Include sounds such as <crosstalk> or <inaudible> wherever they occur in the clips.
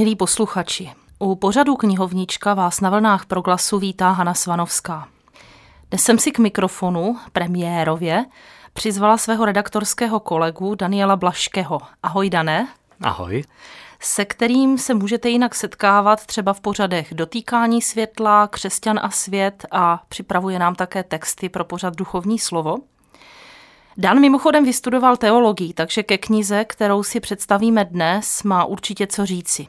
Milí posluchači, u pořadu knihovnička vás na vlnách proglasu vítá Hana Svanovská. Dnes jsem si k mikrofonu, premiérově, přizvala svého redaktorského kolegu Daniela Blaškého. Ahoj, Dané. Ahoj. Se kterým se můžete jinak setkávat třeba v pořadech Dotýkání světla, Křesťan a svět a připravuje nám také texty pro pořad Duchovní slovo. Dan mimochodem vystudoval teologii, takže ke knize, kterou si představíme dnes, má určitě co říci.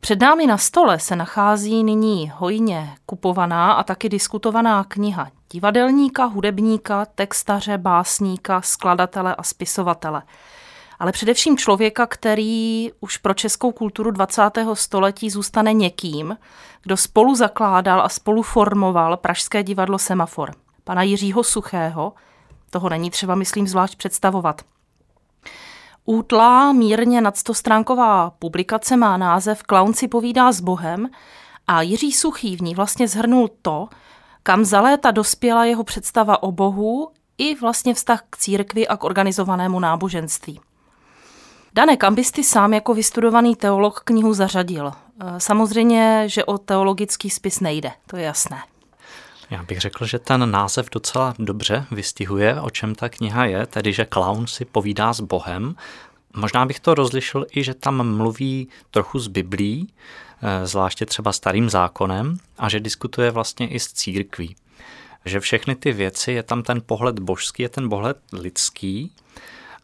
Před námi na stole se nachází nyní hojně kupovaná a taky diskutovaná kniha divadelníka, hudebníka, textaře, básníka, skladatele a spisovatele. Ale především člověka, který už pro českou kulturu 20. století zůstane někým, kdo spolu zakládal a spolu formoval Pražské divadlo Semafor. Pana Jiřího Suchého, toho není třeba, myslím, zvlášť představovat. Útlá, mírně nadstostránková publikace má název Klaun si povídá s Bohem a Jiří Suchý v ní vlastně zhrnul to, kam za léta dospěla jeho představa o Bohu i vlastně vztah k církvi a k organizovanému náboženství. Dane, kam bys ty sám jako vystudovaný teolog knihu zařadil? Samozřejmě, že o teologický spis nejde, to je jasné. Já bych řekl, že ten název docela dobře vystihuje, o čem ta kniha je, tedy že klaun si povídá s Bohem. Možná bych to rozlišil i, že tam mluví trochu z Biblí, eh, zvláště třeba starým zákonem, a že diskutuje vlastně i s církví. Že všechny ty věci, je tam ten pohled božský, je ten pohled lidský,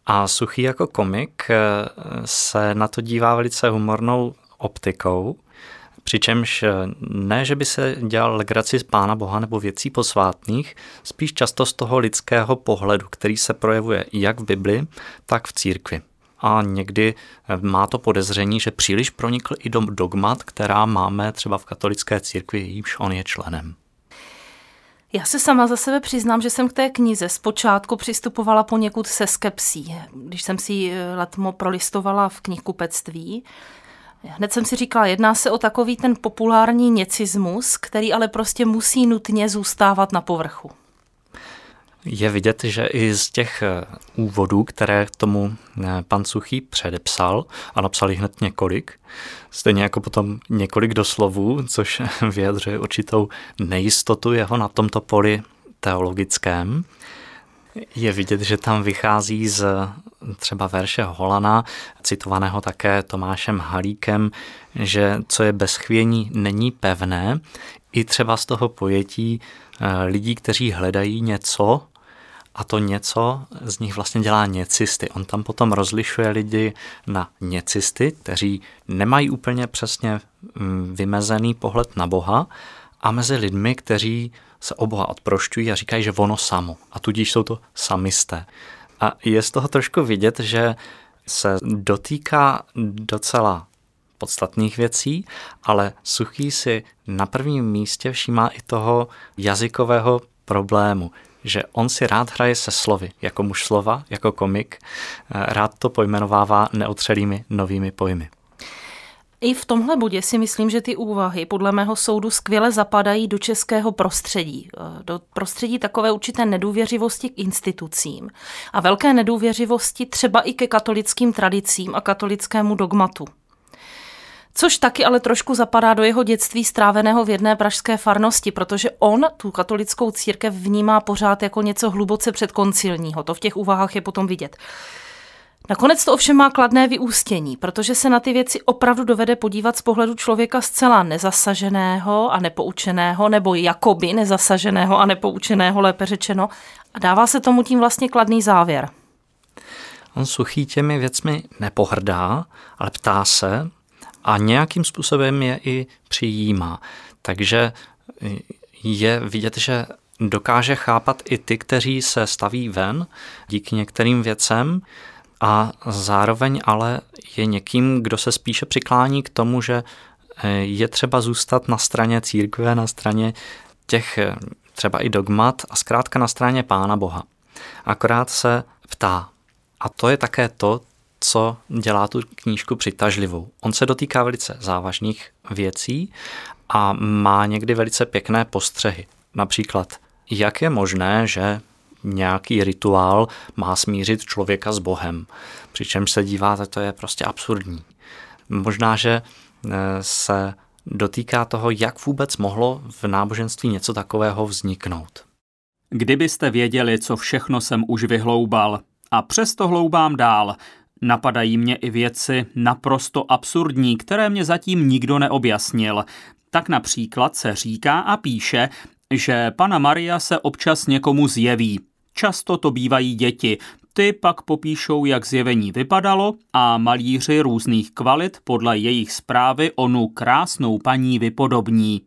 a Suchý jako komik eh, se na to dívá velice humornou optikou, Přičemž eh, ne, že by se dělal legraci z Pána Boha nebo věcí posvátných, spíš často z toho lidského pohledu, který se projevuje jak v Bibli, tak v církvi. A někdy eh, má to podezření, že příliš pronikl i do dogmat, která máme třeba v katolické církvi, jímž on je členem. Já se sama za sebe přiznám, že jsem k té knize zpočátku přistupovala poněkud se skepsí. Když jsem si eh, letmo prolistovala v knihkupectví, Hned jsem si říkala, jedná se o takový ten populární něcismus, který ale prostě musí nutně zůstávat na povrchu. Je vidět, že i z těch eh, úvodů, které tomu eh, pan Suchý předepsal, a napsal jich hned několik, stejně jako potom několik doslovů, což <laughs> vyjadřuje určitou nejistotu jeho na tomto poli teologickém, je vidět, že tam vychází z třeba verše Holana, citovaného také Tomášem Halíkem, že co je bez chvění, není pevné. I třeba z toho pojetí eh, lidí, kteří hledají něco, a to něco z nich vlastně dělá něcisty. On tam potom rozlišuje lidi na něcisty, kteří nemají úplně přesně mm, vymezený pohled na Boha, a mezi lidmi, kteří se o Boha odprošťují a říkají, že ono samo. A tudíž jsou to samisté. A je z toho trošku vidět, že se dotýká docela podstatných věcí, ale Suchý si na prvním místě všímá i toho jazykového problému, že on si rád hraje se slovy, jako muž slova, jako komik, rád to pojmenovává neotřelými novými pojmy. I v tomhle bodě si myslím, že ty úvahy podle mého soudu skvěle zapadají do českého prostředí. Eh, do prostředí takové určité nedůvěřivosti k institucím a velké nedůvěřivosti třeba i ke katolickým tradicím a katolickému dogmatu. Což taky ale trošku zapadá do jeho dětství stráveného v jedné pražské farnosti, protože on tu katolickou církev vnímá pořád jako něco hluboce předkoncilního. To v těch úvahách je potom vidět. Nakonec to ovšem má kladné vyústění, protože se na ty věci opravdu dovede podívat z pohledu člověka zcela nezasaženého a nepoučeného, nebo jakoby nezasaženého a nepoučeného, lépe řečeno, a dává se tomu tím vlastně kladný závěr. On suchý těmi věcmi nepohrdá, ale ptá se a nějakým způsobem je i přijímá. Takže je vidět, že dokáže chápat i ty, kteří se staví ven díky některým věcem, a zároveň ale je někým, kdo se spíše přiklání k tomu, že eh, je třeba zůstat na straně církve, na straně těch eh, třeba i dogmat a zkrátka na straně Pána Boha. Akorát se ptá. A to je také to, co dělá tu knížku přitažlivou. On se dotýká velice závažných věcí a má někdy velice pěkné postřehy. Například, jak je možné, že nějaký rituál má smířit člověka s Bohem. Přičemž se díváte, to je prostě absurdní. Možná, že eh, se dotýká toho, jak vůbec mohlo v náboženství něco takového vzniknout. Kdybyste věděli, co všechno jsem už vyhloubal, a přesto hloubám dál, napadají mě i věci naprosto absurdní, které mě zatím nikdo neobjasnil. Tak například se říká a píše, že pana Maria se občas někomu zjeví. Často to bývají děti, ty pak popíšou, jak zjevení vypadalo a malíři různých kvalit podle jejich zprávy onu krásnou paní vypodobní.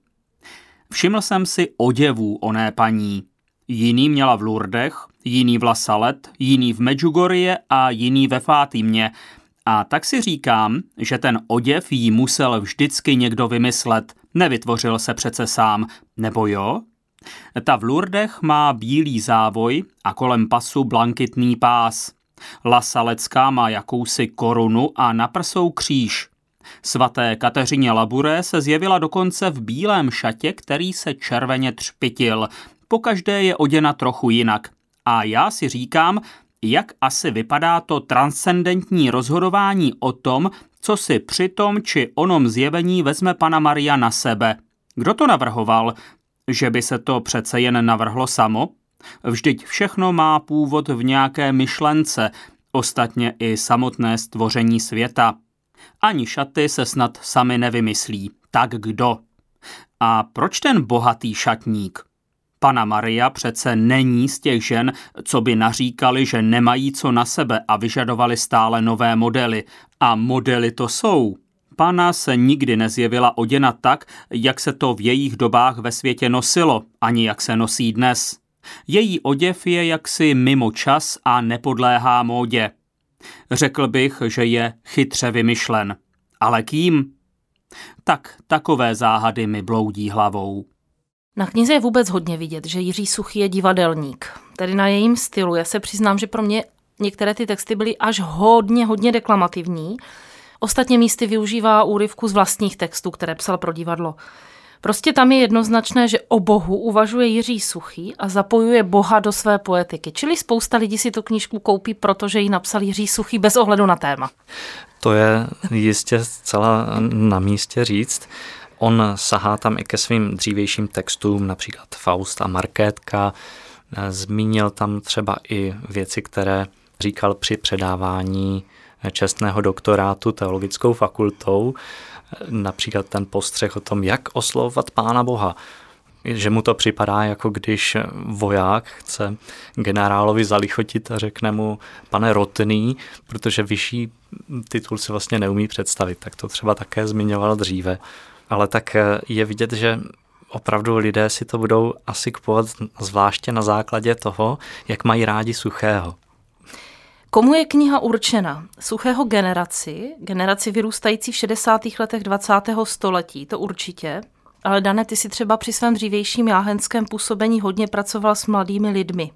Všiml jsem si oděvů oné paní. Jiný měla v Lourdech, jiný v Lasalet, jiný v Medjugorje a jiný ve Fátimě. A tak si říkám, že ten oděv jí musel vždycky někdo vymyslet. Nevytvořil se přece sám, nebo jo? Ta v Lourdech má bílý závoj a kolem pasu blankitný pás. Lasalecká má jakousi korunu a na prsou kříž. Svaté Kateřině Labure se zjevila dokonce v bílém šatě, který se červeně třpitil. Pokaždé je oděna trochu jinak. A já si říkám, jak asi vypadá to transcendentní rozhodování o tom, co si při tom či onom zjevení vezme pana Maria na sebe. Kdo to navrhoval? Že by se to přece jen navrhlo samo? Vždyť všechno má původ v nějaké myšlence, ostatně i samotné stvoření světa. Ani šaty se snad sami nevymyslí. Tak kdo? A proč ten bohatý šatník? Pana Maria přece není z těch žen, co by naříkali, že nemají co na sebe a vyžadovali stále nové modely. A modely to jsou. Pana se nikdy nezjevila oděna tak, jak se to v jejich dobách ve světě nosilo, ani jak se nosí dnes. Její oděv je jaksi mimo čas a nepodléhá módě. Řekl bych, že je chytře vymyšlen. Ale kým? Tak takové záhady mi bloudí hlavou. Na knize je vůbec hodně vidět, že Jiří Suchý je divadelník. Tedy na jejím stylu. Já se přiznám, že pro mě některé ty texty byly až hodně, hodně deklamativní. Ostatně místy využívá úryvku z vlastních textů, které psal pro divadlo. Prostě tam je jednoznačné, že o Bohu uvažuje Jiří Suchý a zapojuje Boha do své poetiky. Čili spousta lidí si tu knížku koupí, protože ji napsal Jiří Suchý bez ohledu na téma. To je jistě zcela na místě říct. On sahá tam i ke svým dřívějším textům, například Faust a Markétka. Zmínil tam třeba i věci, které říkal při předávání čestného doktorátu teologickou fakultou, například ten postřeh o tom, jak oslovovat Pána Boha že mu to připadá, jako když voják chce generálovi zalichotit a řekne mu pane Rotný, protože vyšší titul si vlastně neumí představit. Tak to třeba také zmiňoval dříve ale tak eh, je vidět, že opravdu lidé si to budou asi kupovat zvláště na základě toho, jak mají rádi suchého. Komu je kniha určena? Suchého generaci, generaci vyrůstající v 60. letech 20. století, to určitě. Ale Dane, ty si třeba při svém dřívějším jáhenském působení hodně pracoval s mladými lidmi.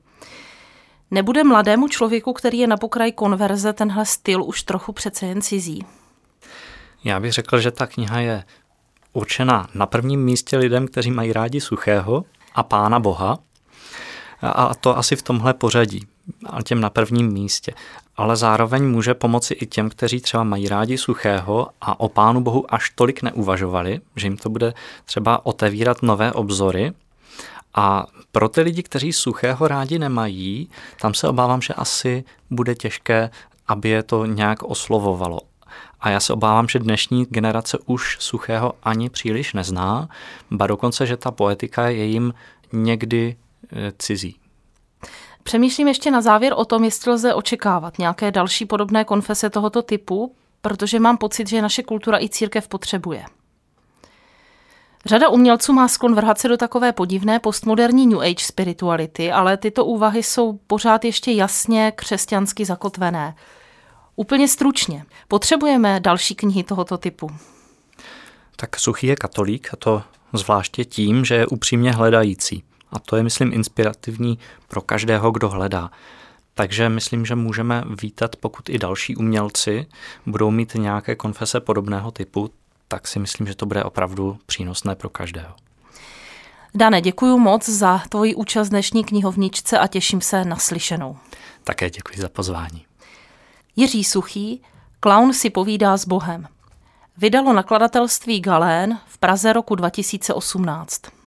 Nebude mladému člověku, který je na pokraji konverze, tenhle styl už trochu přece jen cizí? Já bych řekl, že ta kniha je určena na prvním místě lidem, kteří mají rádi suchého a pána Boha. A to asi v tomhle pořadí, těm na prvním místě. Ale zároveň může pomoci i těm, kteří třeba mají rádi suchého a o pánu Bohu až tolik neuvažovali, že jim to bude třeba otevírat nové obzory. A pro ty lidi, kteří suchého rádi nemají, tam se obávám, že asi bude těžké, aby je to nějak oslovovalo. A já se obávám, že dnešní generace už Suchého ani příliš nezná, ba dokonce, že ta poetika je jim někdy e, cizí. Přemýšlím ještě na závěr o tom, jestli lze očekávat nějaké další podobné konfese tohoto typu, protože mám pocit, že naše kultura i církev potřebuje. Řada umělců má sklon vrhat se do takové podivné postmoderní New Age spirituality, ale tyto úvahy jsou pořád ještě jasně křesťansky zakotvené. Úplně stručně, potřebujeme další knihy tohoto typu? Tak Suchý je katolík a to zvláště tím, že je upřímně hledající. A to je, myslím, inspirativní pro každého, kdo hledá. Takže myslím, že můžeme vítat, pokud i další umělci budou mít nějaké konfese podobného typu, tak si myslím, že to bude opravdu přínosné pro každého. Dane, děkuji moc za tvoji účast v dnešní knihovničce a těším se na slyšenou. Také děkuji za pozvání. Jiří Suchý, Klaun si povídá s Bohem. vydalo nakladatelství Galén v Praze roku 2018.